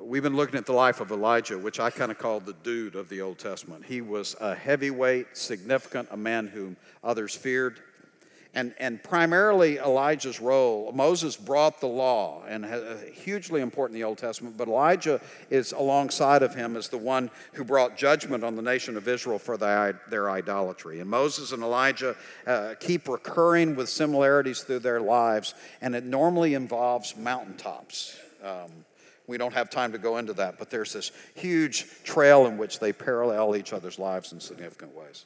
we've been looking at the life of Elijah, which I kind of call the dude of the Old Testament. He was a heavyweight, significant, a man whom others feared. And, and primarily Elijah's role, Moses brought the law and hugely important in the Old Testament, but Elijah is alongside of him as the one who brought judgment on the nation of Israel for their, their idolatry. And Moses and Elijah uh, keep recurring with similarities through their lives, and it normally involves mountaintops. Um, we don't have time to go into that, but there's this huge trail in which they parallel each other's lives in significant ways.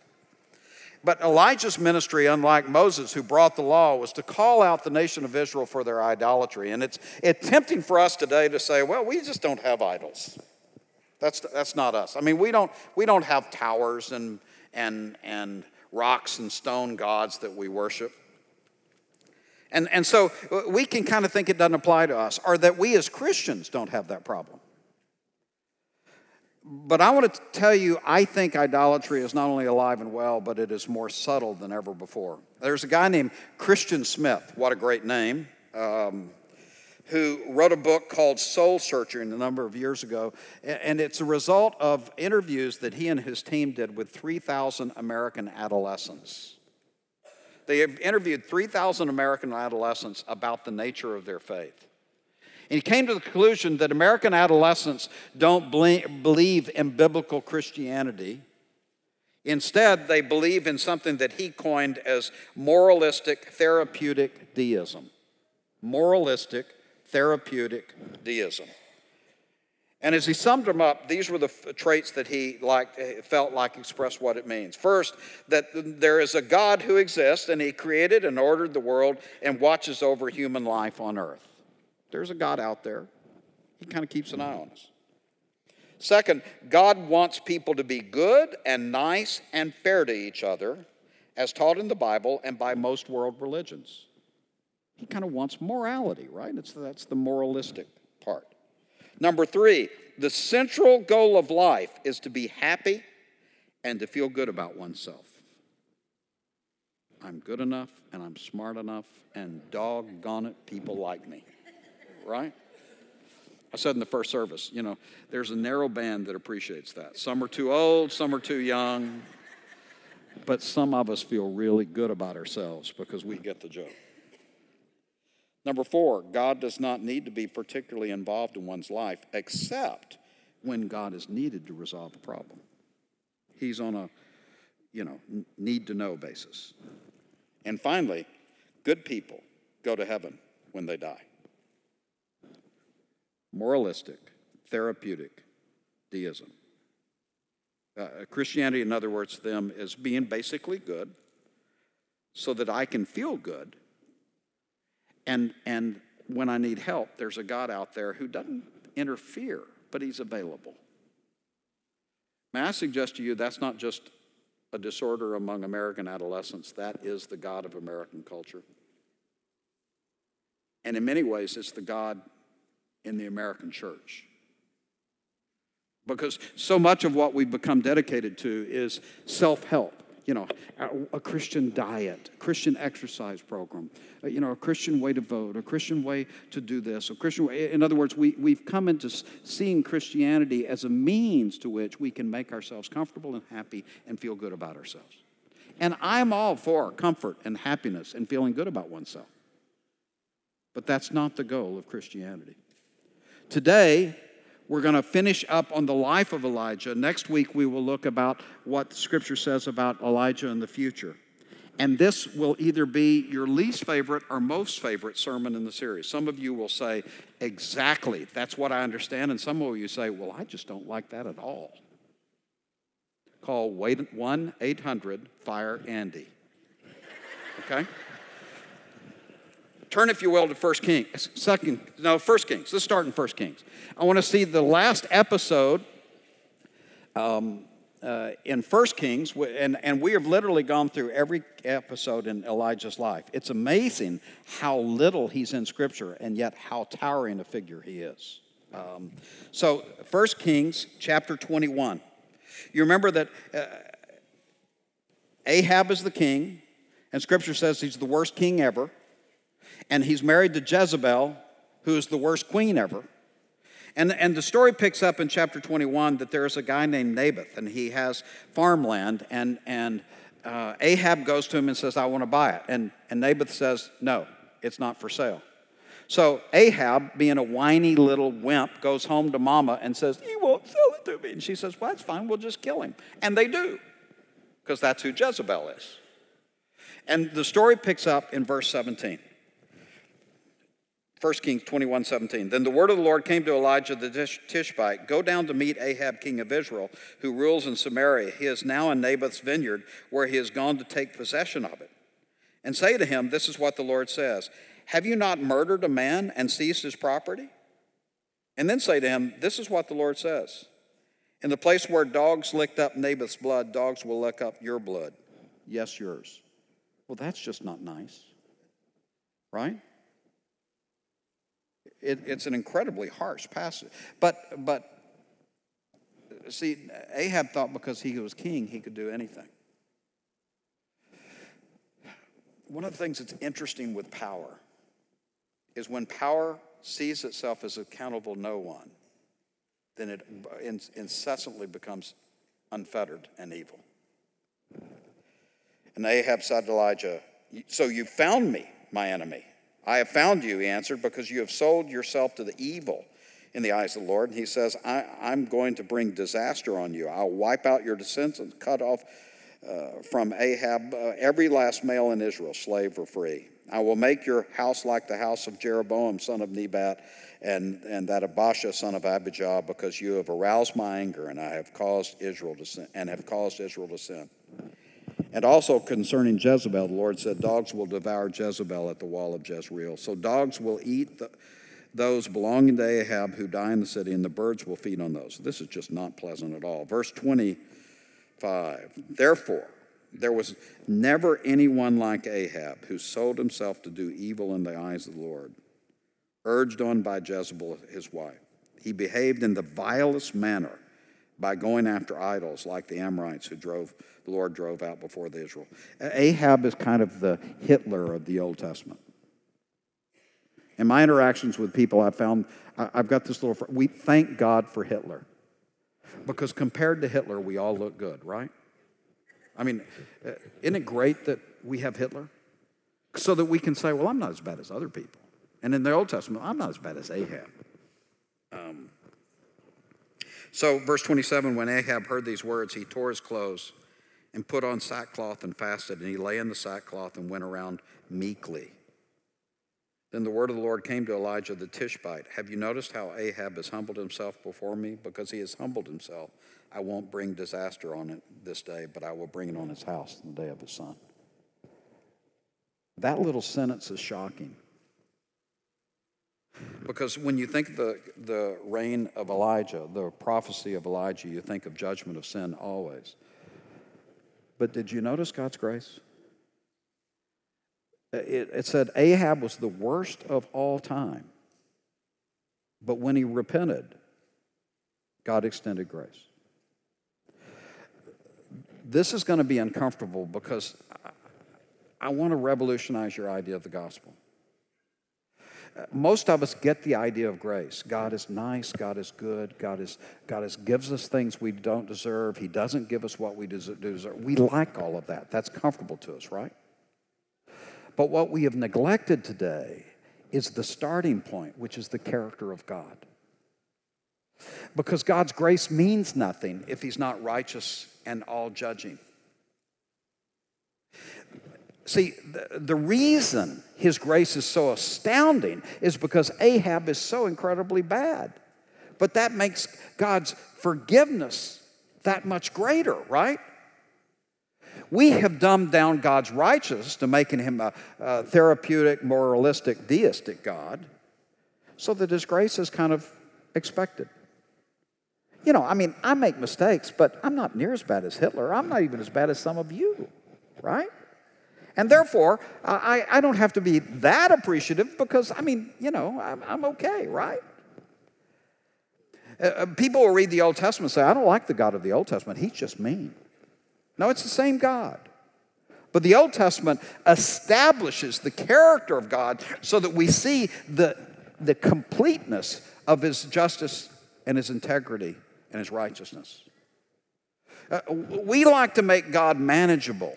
But Elijah's ministry, unlike Moses, who brought the law, was to call out the nation of Israel for their idolatry. And it's, it's tempting for us today to say, well, we just don't have idols. That's, that's not us. I mean, we don't, we don't have towers and, and, and rocks and stone gods that we worship. And, and so we can kind of think it doesn't apply to us, or that we as Christians don't have that problem. But I want to tell you, I think idolatry is not only alive and well, but it is more subtle than ever before. There's a guy named Christian Smith, what a great name, um, who wrote a book called Soul Searching a number of years ago. And it's a result of interviews that he and his team did with 3,000 American adolescents. They have interviewed 3,000 American adolescents about the nature of their faith. And he came to the conclusion that American adolescents don't believe in biblical Christianity. Instead, they believe in something that he coined as moralistic therapeutic deism. Moralistic therapeutic deism. And as he summed them up, these were the traits that he liked, eh, felt like expressed what it means. First, that there is a God who exists and he created and ordered the world and watches over human life on earth. There's a God out there. He kind of keeps an eye on us. Second, God wants people to be good and nice and fair to each other, as taught in the Bible and by most world religions. He kind of wants morality, right? It's, that's the moralistic. Number three, the central goal of life is to be happy and to feel good about oneself. I'm good enough and I'm smart enough, and doggone it, people like me right? I said in the first service, you know, there's a narrow band that appreciates that. Some are too old, some are too young, but some of us feel really good about ourselves because we get the joke. Number four, God does not need to be particularly involved in one's life except when God is needed to resolve a problem. He's on a, you know, need to know basis. And finally, good people go to heaven when they die moralistic, therapeutic deism. Uh, Christianity, in other words, them is being basically good so that I can feel good. And, and when I need help, there's a God out there who doesn't interfere, but he's available. May I suggest to you that's not just a disorder among American adolescents, that is the God of American culture. And in many ways, it's the God in the American church. Because so much of what we've become dedicated to is self help. You know, a, Christian diet, Christian exercise program, uh, you know, a Christian way to vote, a Christian way to do this, a Christian way. In other words, we, we've come into seeing Christianity as a means to which we can make ourselves comfortable and happy and feel good about ourselves. And I'm all for comfort and happiness and feeling good about oneself. But that's not the goal of Christianity. Today, we're going to finish up on the life of Elijah. Next week, we will look about what Scripture says about Elijah in the future. And this will either be your least favorite or most favorite sermon in the series. Some of you will say, Exactly, that's what I understand. And some of you say, Well, I just don't like that at all. Call 1 800 FIRE Andy. Okay? Turn, if you will, to First Kings. Second, no, First Kings. Let's start in First Kings. I want to see the last episode um, uh, in First Kings, and, and we have literally gone through every episode in Elijah's life. It's amazing how little he's in Scripture, and yet how towering a figure he is. Um, so, First Kings chapter 21. You remember that uh, Ahab is the king, and Scripture says he's the worst king ever and he's married to Jezebel, who is the worst queen ever. And, and the story picks up in chapter 21 that there's a guy named Naboth, and he has farmland, and, and uh, Ahab goes to him and says, I want to buy it. And, and Naboth says, No, it's not for sale. So Ahab, being a whiny little wimp, goes home to mama and says, He won't sell it to me. And she says, Well, that's fine, we'll just kill him. And they do, because that's who Jezebel is. And the story picks up in verse 17. 1 Kings 21 17. Then the word of the Lord came to Elijah the Tishbite Go down to meet Ahab, king of Israel, who rules in Samaria. He is now in Naboth's vineyard, where he has gone to take possession of it. And say to him, This is what the Lord says Have you not murdered a man and seized his property? And then say to him, This is what the Lord says In the place where dogs licked up Naboth's blood, dogs will lick up your blood. Yes, yours. Well, that's just not nice, right? It, it's an incredibly harsh passage. But, but see, Ahab thought because he was king, he could do anything. One of the things that's interesting with power is when power sees itself as accountable to no one, then it incessantly becomes unfettered and evil. And Ahab said to Elijah, So you found me, my enemy. I have found you, he answered, because you have sold yourself to the evil in the eyes of the Lord. And he says, I, am going to bring disaster on you. I'll wipe out your descendants, cut off uh, from Ahab uh, every last male in Israel, slave or free. I will make your house like the house of Jeroboam, son of Nebat, and, and that of Baasha, son of Abijah, because you have aroused my anger, and I have caused Israel to sin, and have caused Israel to sin. And also concerning Jezebel, the Lord said, Dogs will devour Jezebel at the wall of Jezreel. So dogs will eat the, those belonging to Ahab who die in the city, and the birds will feed on those. This is just not pleasant at all. Verse 25 Therefore, there was never anyone like Ahab who sold himself to do evil in the eyes of the Lord, urged on by Jezebel, his wife. He behaved in the vilest manner by going after idols like the Amorites who drove the Lord drove out before the Israel. Ahab is kind of the Hitler of the Old Testament. In my interactions with people, I found I've got this little. We thank God for Hitler because compared to Hitler, we all look good, right? I mean, uh, isn't it great that we have Hitler? So that we can say, well, I'm not as bad as other people. And in the Old Testament, I'm not as bad as Ahab. Um, so, verse 27 when Ahab heard these words, he tore his clothes and put on sackcloth and fasted, and he lay in the sackcloth and went around meekly. Then the word of the Lord came to Elijah the Tishbite Have you noticed how Ahab has humbled himself before me? Because he has humbled himself, I won't bring disaster on it this day, but I will bring it on his house in the day of his son. That little sentence is shocking. Because when you think of the, the reign of Elijah, the prophecy of Elijah, you think of judgment of sin always. But did you notice God's grace? Uh, it, it said Ahab was the worst of all time. But when he repented, God extended grace. This is going to be uncomfortable because I want to revolutionize your idea of the gospel most of us get the idea of grace. God is nice, God is good, God is God is gives us things we don't deserve. He doesn't give us what we deserve. We like all of that. That's comfortable to us, right? But what we have neglected today is the starting point, which is the character of God. Because God's grace means nothing if he's not righteous and all judging. See, the, the reason his grace is so astounding is because Ahab is so incredibly bad. But that makes God's forgiveness that much greater, right? We have dumbed down God's righteousness to making him a, a therapeutic, moralistic, deistic God, so that his grace is kind of expected. You know, I mean, I make mistakes, but I'm not near as bad as Hitler. I'm not even as bad as some of you, right? And therefore, I, I don't have to be that appreciative because, I mean, you know, I'm, I'm okay, right? Uh, uh, people will read the Old Testament and say, I don't like the God of the Old Testament. He's just mean. No, it's the same God. But the Old Testament establishes the character of God so that we see the, the completeness of his justice and his integrity and his righteousness. Uh, we like to make God manageable,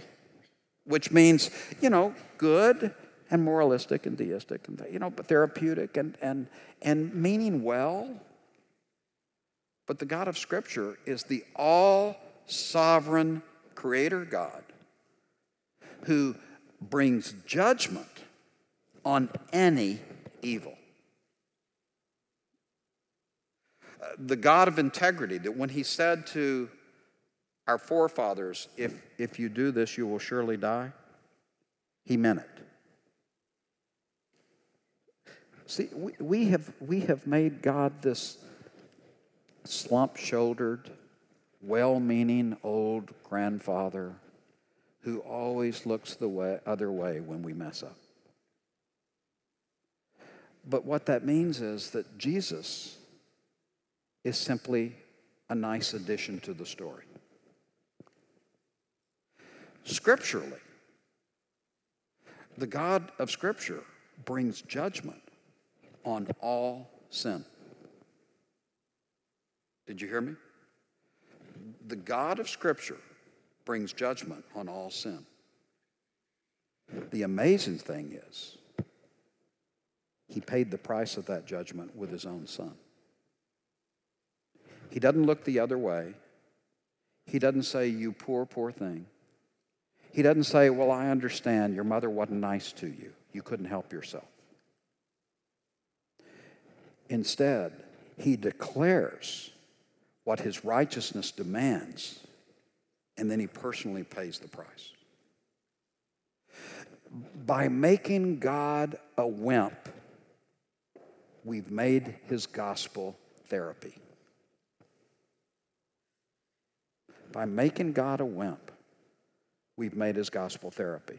which means, you know, good and moralistic and deistic and, you know, but therapeutic and, and, and meaning well. But the God of Scripture is the all sovereign creator God who brings judgment on any evil. Uh, the God of integrity, that when he said to our forefathers, if, if you do this, you will surely die, he meant it. See, we, we, have, we have made God this slump shouldered, well meaning old grandfather who always looks the way, other way when we mess up. But what that means is that Jesus is simply a nice addition to the story. Scripturally, the God of Scripture brings judgment on all sin. Did you hear me? The God of Scripture brings judgment on all sin. The amazing thing is, he paid the price of that judgment with his own son. He doesn't look the other way. He doesn't say, You poor, poor thing. He doesn't say, Well, I understand your mother wasn't nice to you. You couldn't help yourself. Instead, he declares what his righteousness demands, and then he personally pays the price. By making God a wimp, we've made his gospel therapy. By making God a wimp, we've made his gospel therapy.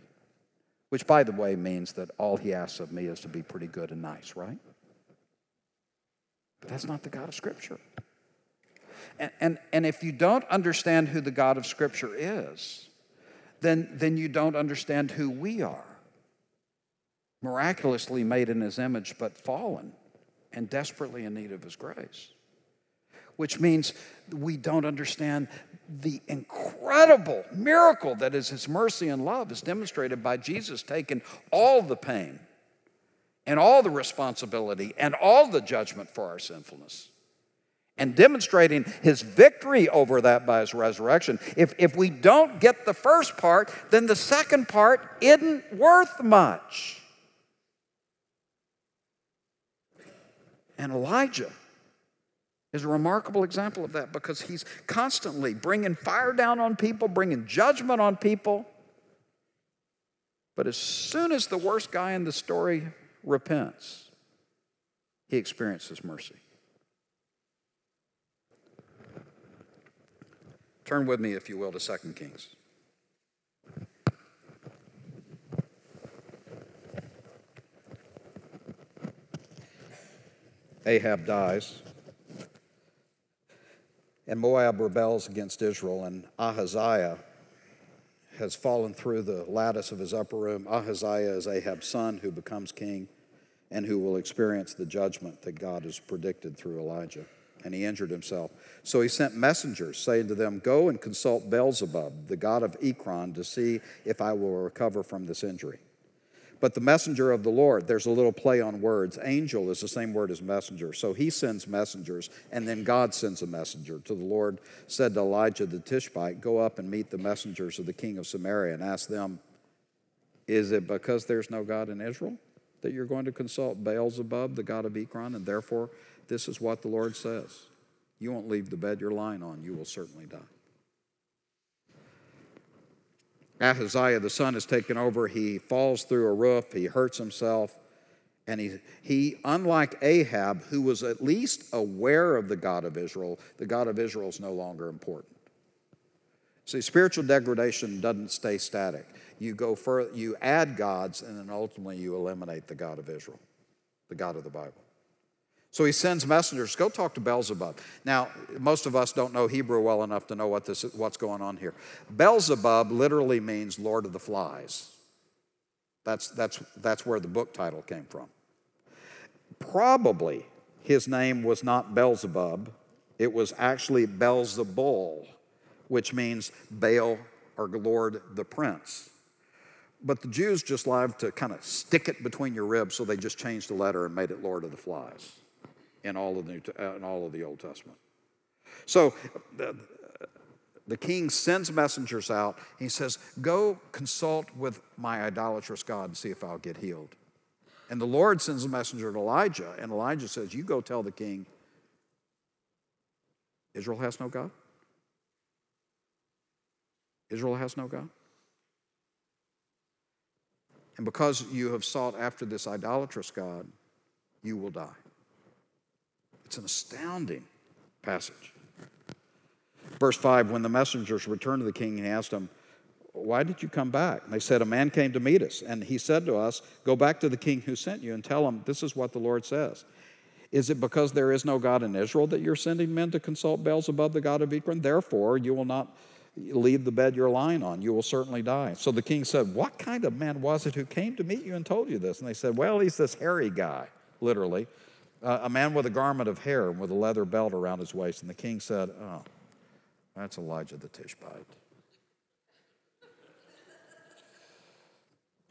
Which, by the way, means that all he asks of me is to be pretty good and nice, right? But that's not the God of Scripture. And, and, and if you don't understand who the God of Scripture is, then, then you don't understand who we are. Miraculously made in his image, but fallen and desperately in need of his grace. Which means we don't understand the incredible miracle that is his mercy and love is demonstrated by Jesus taking all the pain and all the responsibility and all the judgment for our sinfulness and demonstrating his victory over that by his resurrection. If, if we don't get the first part, then the second part isn't worth much. And Elijah is a remarkable example of that because he's constantly bringing fire down on people, bringing judgment on people. But as soon as the worst guy in the story repents, he experiences mercy. Turn with me, if you will, to 2 Kings. Ahab dies, and Moab rebels against Israel, and Ahaziah has fallen through the lattice of his upper room. Ahaziah is Ahab's son who becomes king and who will experience the judgment that God has predicted through Elijah. And he injured himself. So he sent messengers, saying to them, Go and consult Beelzebub, the god of Ekron, to see if I will recover from this injury. But the messenger of the Lord, there's a little play on words. Angel is the same word as messenger. So he sends messengers, and then God sends a messenger. To the Lord said to Elijah the Tishbite, Go up and meet the messengers of the king of Samaria and ask them, Is it because there's no God in Israel that you're going to consult Beelzebub, the god of Ekron, and therefore this is what the Lord says? You won't leave the bed you're lying on, you will certainly die. Ahaziah, the son, is taken over. He falls through a roof. He hurts himself. And he, he, unlike Ahab, who was at least aware of the God of Israel, the God of Israel is no longer important. See, spiritual degradation doesn't stay static. You go further, you add gods, and then ultimately you eliminate the God of Israel, the God of the Bible. So he sends messengers, go talk to Beelzebub. Now, most of us don't know Hebrew well enough to know what this, what's going on here. Beelzebub literally means Lord of the Flies. That's, that's, that's where the book title came from. Probably his name was not Beelzebub, it was actually Beelzebul, which means Baal or Lord the Prince. But the Jews just love to kind of stick it between your ribs, so they just changed the letter and made it Lord of the Flies in all of the, uh, in all of the Old Testament. So the, the king sends messengers out. He says, Go consult with my idolatrous God and see if I'll get healed. And the Lord sends a messenger to Elijah, and Elijah says, You go tell the king, Israel has no God? Israel has no God? And because you have sought after this idolatrous God, you will die. It's an astounding passage. Verse 5 When the messengers returned to the king, he asked them, Why did you come back? And they said, A man came to meet us, and he said to us, Go back to the king who sent you and tell him, This is what the Lord says. Is it because there is no God in Israel that you're sending men to consult Beelzebub, the God of Ekron? Therefore, you will not leave the bed you're lying on. You will certainly die. So the king said, What kind of man was it who came to meet you and told you this? And they said, Well, he's this hairy guy, literally, a man with a garment of hair and with a leather belt around his waist. And the king said, Oh, that's Elijah the Tishbite.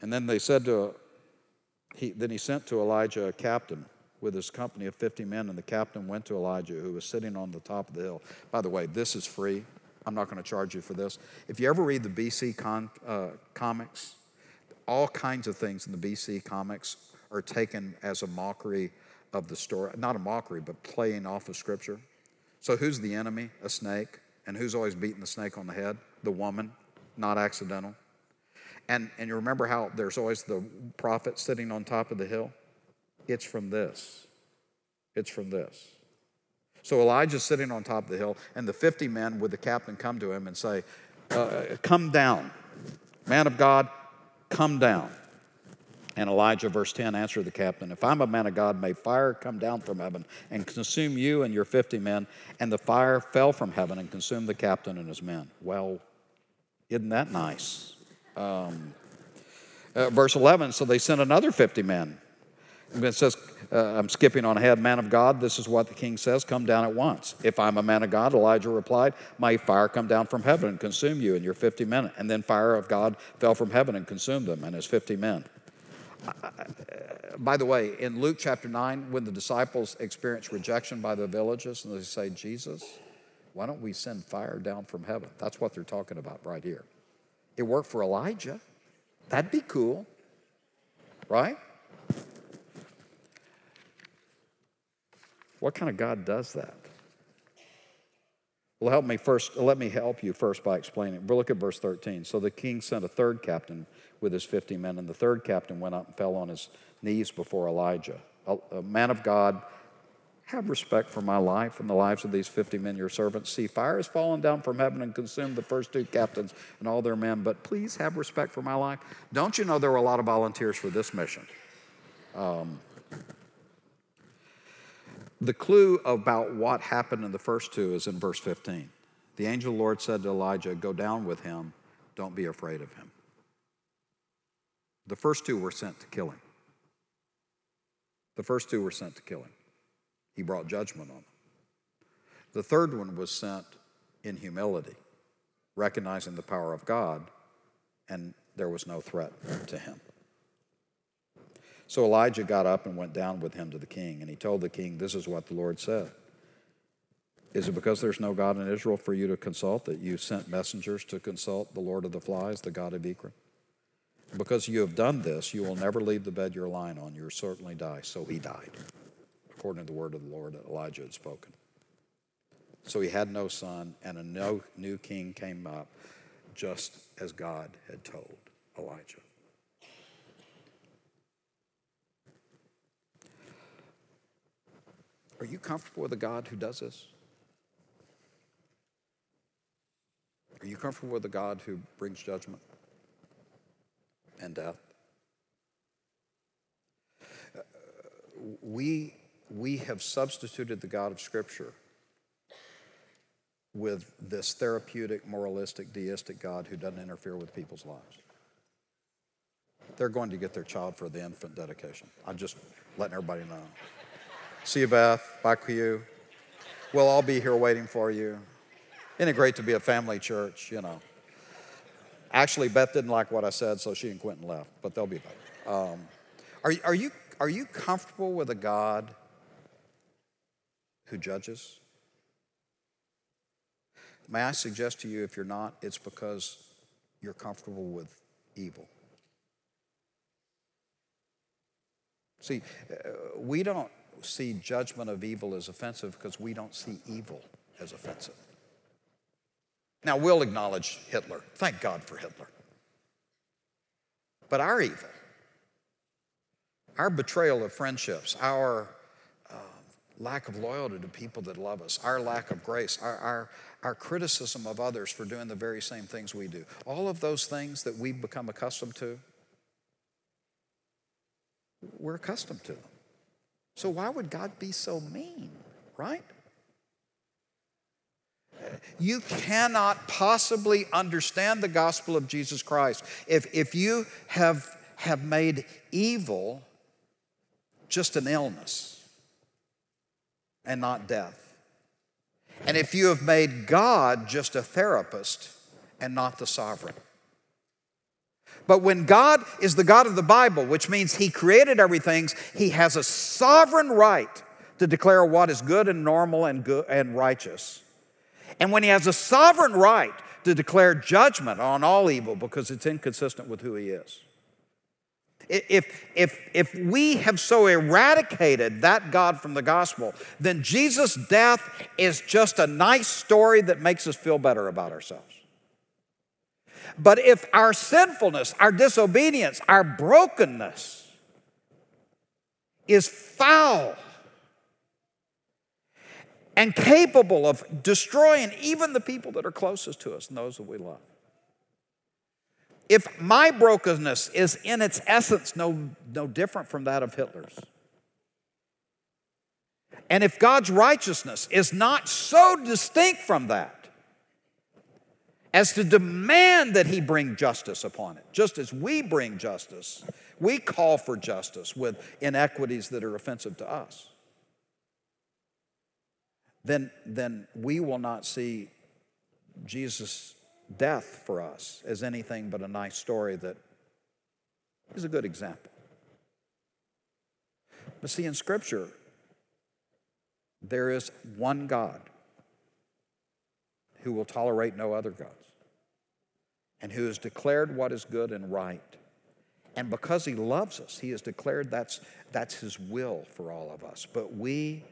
And then they said to, he, then he sent to Elijah a captain with his company of 50 men, and the captain went to Elijah, who was sitting on the top of the hill. By the way, this is free. I'm not going to charge you for this. If you ever read the BC con, uh, comics, all kinds of things in the BC comics are taken as a mockery of the story. Not a mockery, but playing off of Scripture. So, who's the enemy? A snake. And who's always beating the snake on the head? The woman, not accidental. And, and you remember how there's always the prophet sitting on top of the hill? It's from this. It's from this. So Elijah's sitting on top of the hill, and the 50 men with the captain come to him and say, uh, Come down. Man of God, come down. And Elijah, verse 10, answered the captain, If I'm a man of God, may fire come down from heaven and consume you and your 50 men. And the fire fell from heaven and consumed the captain and his men. Well, isn't that nice? Um, uh, verse 11, so they sent another 50 men. It says, uh, I'm skipping on ahead, man of God, this is what the king says, come down at once. If I'm a man of God, Elijah replied, may fire come down from heaven and consume you and your 50 men. And then fire of God fell from heaven and consumed them and his 50 men. By the way, in Luke chapter 9, when the disciples experience rejection by the villages and they say, Jesus, why don't we send fire down from heaven? That's what they're talking about right here. It worked for Elijah. That'd be cool, right? What kind of God does that? Well, help me first. Let me help you first by explaining. We'll look at verse 13. So the king sent a third captain with his 50 men, and the third captain went up and fell on his knees before Elijah. A, a man of God, have respect for my life and the lives of these 50 men, your servants. See, fire has fallen down from heaven and consumed the first two captains and all their men, but please have respect for my life. Don't you know there were a lot of volunteers for this mission? Um, the clue about what happened in the first two is in verse 15. The angel of the Lord said to Elijah, Go down with him, don't be afraid of him. The first two were sent to kill him. The first two were sent to kill him. He brought judgment on them. The third one was sent in humility, recognizing the power of God, and there was no threat to him. So Elijah got up and went down with him to the king, and he told the king, This is what the Lord said. Is it because there's no God in Israel for you to consult that you sent messengers to consult the Lord of the flies, the God of Ekron? Because you have done this, you will never leave the bed you're lying on. You'll certainly die. So he died, according to the word of the Lord that Elijah had spoken. So he had no son, and a no, new king came up, just as God had told Elijah. Are you comfortable with a God who does this? Are you comfortable with a God who brings judgment and death? Uh, we, we have substituted the God of Scripture with this therapeutic, moralistic, deistic God who doesn't interfere with people's lives. They're going to get their child for the infant dedication. I'm just letting everybody know. See you, Beth. Bye, Q. We'll all be here waiting for you. Isn't it great to be a family church, you know? Actually, Beth didn't like what I said, so she and Quentin left, but they'll be back. Um, are, are, you, are you comfortable with a God who judges? May I suggest to you, if you're not, it's because you're comfortable with evil. See, uh, we don't see judgment of evil as offensive because we don't see evil as offensive. Now, we'll acknowledge Hitler. Thank God for Hitler. But our evil, our betrayal of friendships, our uh, lack of loyalty to people that love us, our lack of grace, our, our, our criticism of others for doing the very same things we do, all of those things that we've become accustomed to, we're accustomed to them. So why would God be so mean, right? You cannot possibly understand the gospel of Jesus Christ if, if you have, have made evil just an illness and not death. And if you have made God just a therapist and not the sovereign. But when God is the God of the Bible, which means He created everything, He has a sovereign right to declare what is good and normal and good and righteous. And when He has a sovereign right to declare judgment on all evil because it's inconsistent with who He is. If, if, if we have so eradicated that God from the gospel, then Jesus' death is just a nice story that makes us feel better about ourselves. But if our sinfulness, our disobedience, our brokenness is foul and capable of destroying even the people that are closest to us and those that we love. If my brokenness is in its essence no, no different from that of Hitler's, and if God's righteousness is not so distinct from that, as to demand that he bring justice upon it. Just as we bring justice, we call for justice with inequities that are offensive to us. Then, then we will not see Jesus' death for us as anything but a nice story that is a good example. But see, in Scripture, there is one God who will tolerate no other gods and who has declared what is good and right. And because he loves us, he has declared that's, that's his will for all of us. But we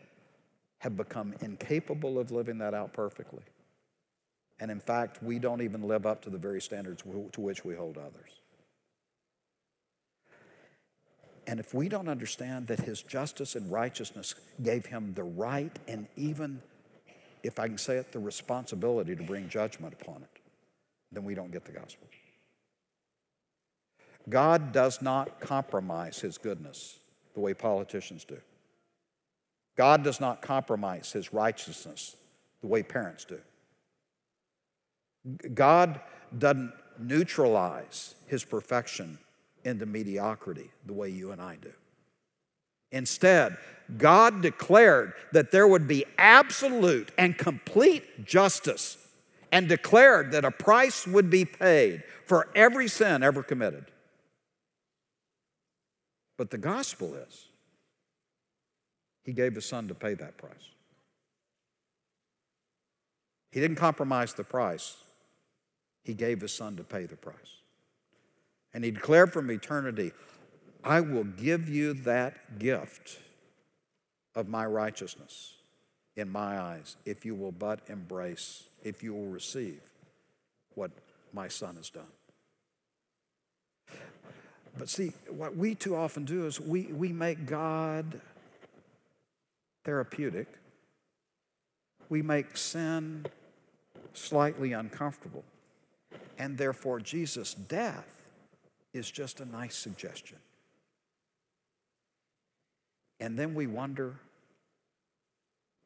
have become incapable of living that out perfectly. And in fact, we don't even live up to the very standards to which we hold others. And if we don't understand that his justice and righteousness gave him the right and even, if I can say it, the responsibility to bring judgment upon it, then we don't get the gospel. God does not compromise his goodness the way politicians do. God does not compromise his righteousness the way parents do. God doesn't neutralize his perfection into mediocrity the way you and I do. Instead, God declared that there would be absolute and complete justice and declared that a price would be paid for every sin ever committed. But the gospel is, he gave his son to pay that price. He didn't compromise the price, he gave his son to pay the price. And he declared from eternity, I will give you that gift of my righteousness in my eyes if you will but embrace if you will receive what my son has done. But see, what we too often do is we, we make God therapeutic. We make sin slightly uncomfortable. And therefore, Jesus' death is just a nice suggestion. And then we wonder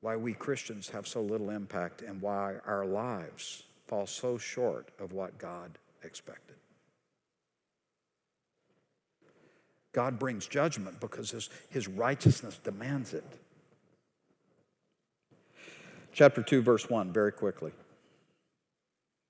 why we Christians have so little impact and why our lives fall so short of what God expected. God brings judgment because his, his righteousness demands it. Chapter 2, verse 1, very quickly.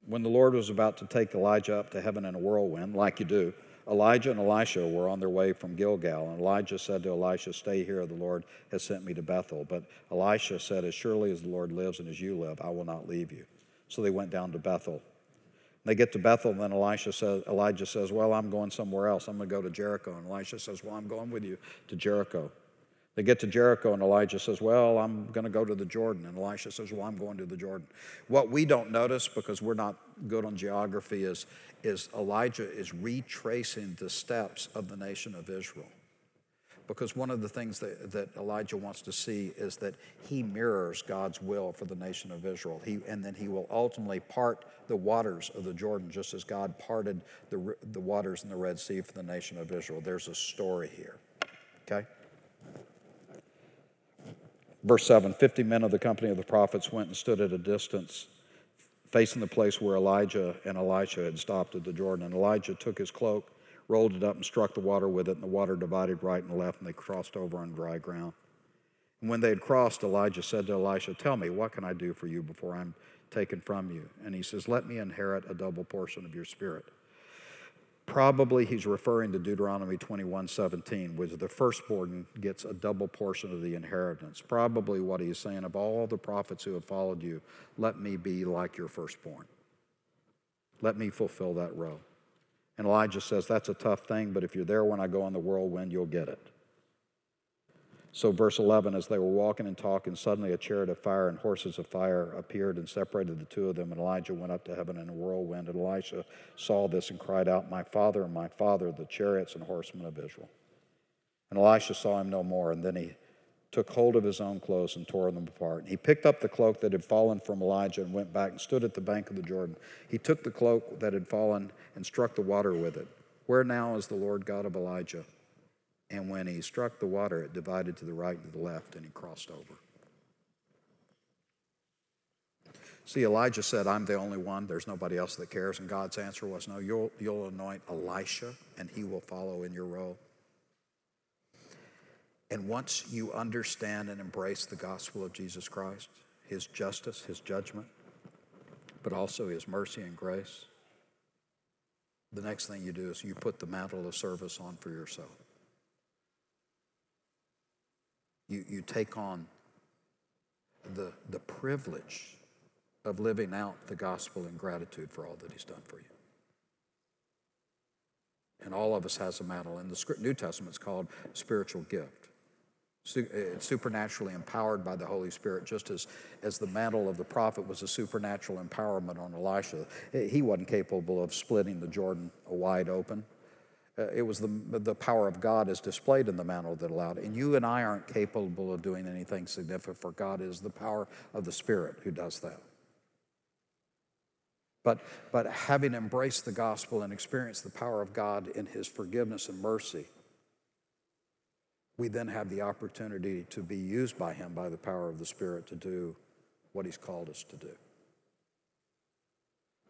When the Lord was about to take Elijah up to heaven in a whirlwind, like you do, Elijah and Elisha were on their way from Gilgal, and Elijah said to Elisha, Stay here, the Lord has sent me to Bethel. But Elisha said, As surely as the Lord lives and as you live, I will not leave you. So they went down to Bethel. They get to Bethel, and then Elisha says, Elijah says, Well, I'm going somewhere else. I'm going to go to Jericho. And Elisha says, Well, I'm going with you to Jericho. They get to Jericho, and Elijah says, Well, I'm going to go to the Jordan. And Elisha says, Well, I'm going to the Jordan. What we don't notice because we're not good on geography is, is Elijah is retracing the steps of the nation of Israel. Because one of the things that, that Elijah wants to see is that he mirrors God's will for the nation of Israel. He, and then he will ultimately part the waters of the Jordan, just as God parted the, the waters in the Red Sea for the nation of Israel. There's a story here. Okay? Verse 7 50 men of the company of the prophets went and stood at a distance facing the place where Elijah and Elisha had stopped at the Jordan. And Elijah took his cloak, rolled it up, and struck the water with it, and the water divided right and left, and they crossed over on dry ground. And when they had crossed, Elijah said to Elisha, Tell me, what can I do for you before I'm taken from you? And he says, Let me inherit a double portion of your spirit. Probably he's referring to Deuteronomy 21 17, which the firstborn gets a double portion of the inheritance. Probably what he's saying of all the prophets who have followed you, let me be like your firstborn. Let me fulfill that role. And Elijah says, That's a tough thing, but if you're there when I go on the whirlwind, you'll get it. So, verse 11, as they were walking and talking, suddenly a chariot of fire and horses of fire appeared and separated the two of them. And Elijah went up to heaven in a whirlwind. And Elisha saw this and cried out, My father, my father, the chariots and horsemen of Israel. And Elisha saw him no more. And then he took hold of his own clothes and tore them apart. And he picked up the cloak that had fallen from Elijah and went back and stood at the bank of the Jordan. He took the cloak that had fallen and struck the water with it. Where now is the Lord God of Elijah? And when he struck the water, it divided to the right and to the left, and he crossed over. See, Elijah said, I'm the only one. There's nobody else that cares. And God's answer was, No, you'll, you'll anoint Elisha, and he will follow in your role. And once you understand and embrace the gospel of Jesus Christ, his justice, his judgment, but also his mercy and grace, the next thing you do is you put the mantle of service on for yourself. You, you take on the, the privilege of living out the gospel in gratitude for all that he's done for you. And all of us has a mantle. In the New Testament, it's called spiritual gift. Eh, it's supernaturally empowered by the Holy Spirit, just as, as the mantle of the prophet was a supernatural empowerment on Elisha. He wasn't capable of splitting the Jordan wide open. Uh, it was the, the power of God is displayed in the mantle that allowed it. And you and I aren't capable of doing anything significant, for God is the power of the Spirit who does that. But, but having embraced the gospel and experienced the power of God in his forgiveness and mercy, we then have the opportunity to be used by him by the power of the Spirit to do what he's called us to do.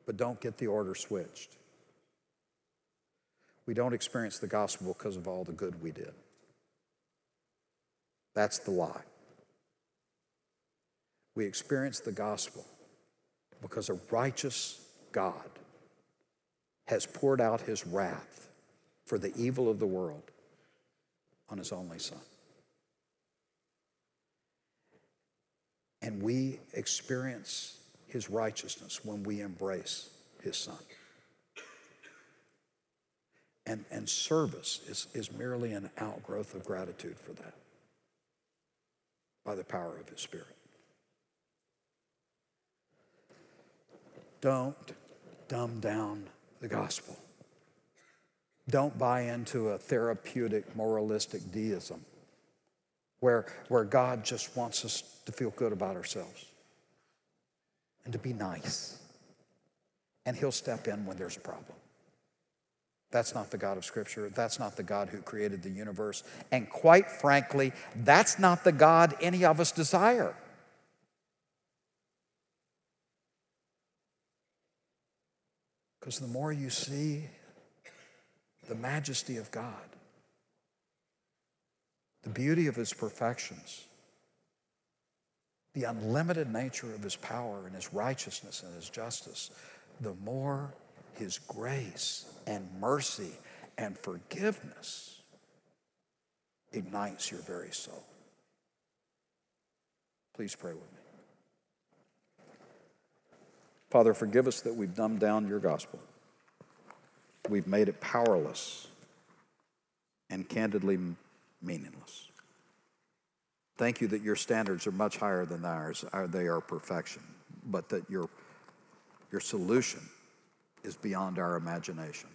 But don't get the order switched. We don't experience the gospel because of all the good we did. That's the lie. We experience the gospel because a righteous God has poured out his wrath for the evil of the world on his only son. And we experience his righteousness when we embrace his son. And, and service is, is merely an outgrowth of gratitude for that by the power of His Spirit. Don't dumb down the gospel. Don't buy into a therapeutic, moralistic deism where, where God just wants us to feel good about ourselves and to be nice. And He'll step in when there's a problem. That's not the God of Scripture. That's not the God who created the universe. And quite frankly, that's not the God any of us desire. Because the more you see the majesty of God, the beauty of His perfections, the unlimited nature of his power and his righteousness and his justice, the more his grace and mercy and forgiveness ignites your very soul. Please pray with me. Father, forgive us that we've dumbed down your gospel. We've made it powerless and candidly meaningless. Thank you that your standards are much higher than ours. Uh, they are perfection, but that your, your solution is beyond our imagination.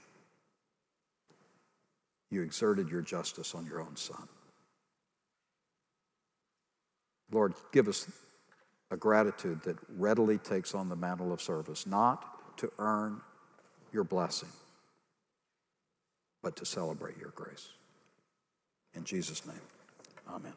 You exerted your justice on your own Son. Lord, give us a gratitude that readily takes on the mantle of service, not to earn your blessing, but to celebrate your grace. In Jesus' name, amen.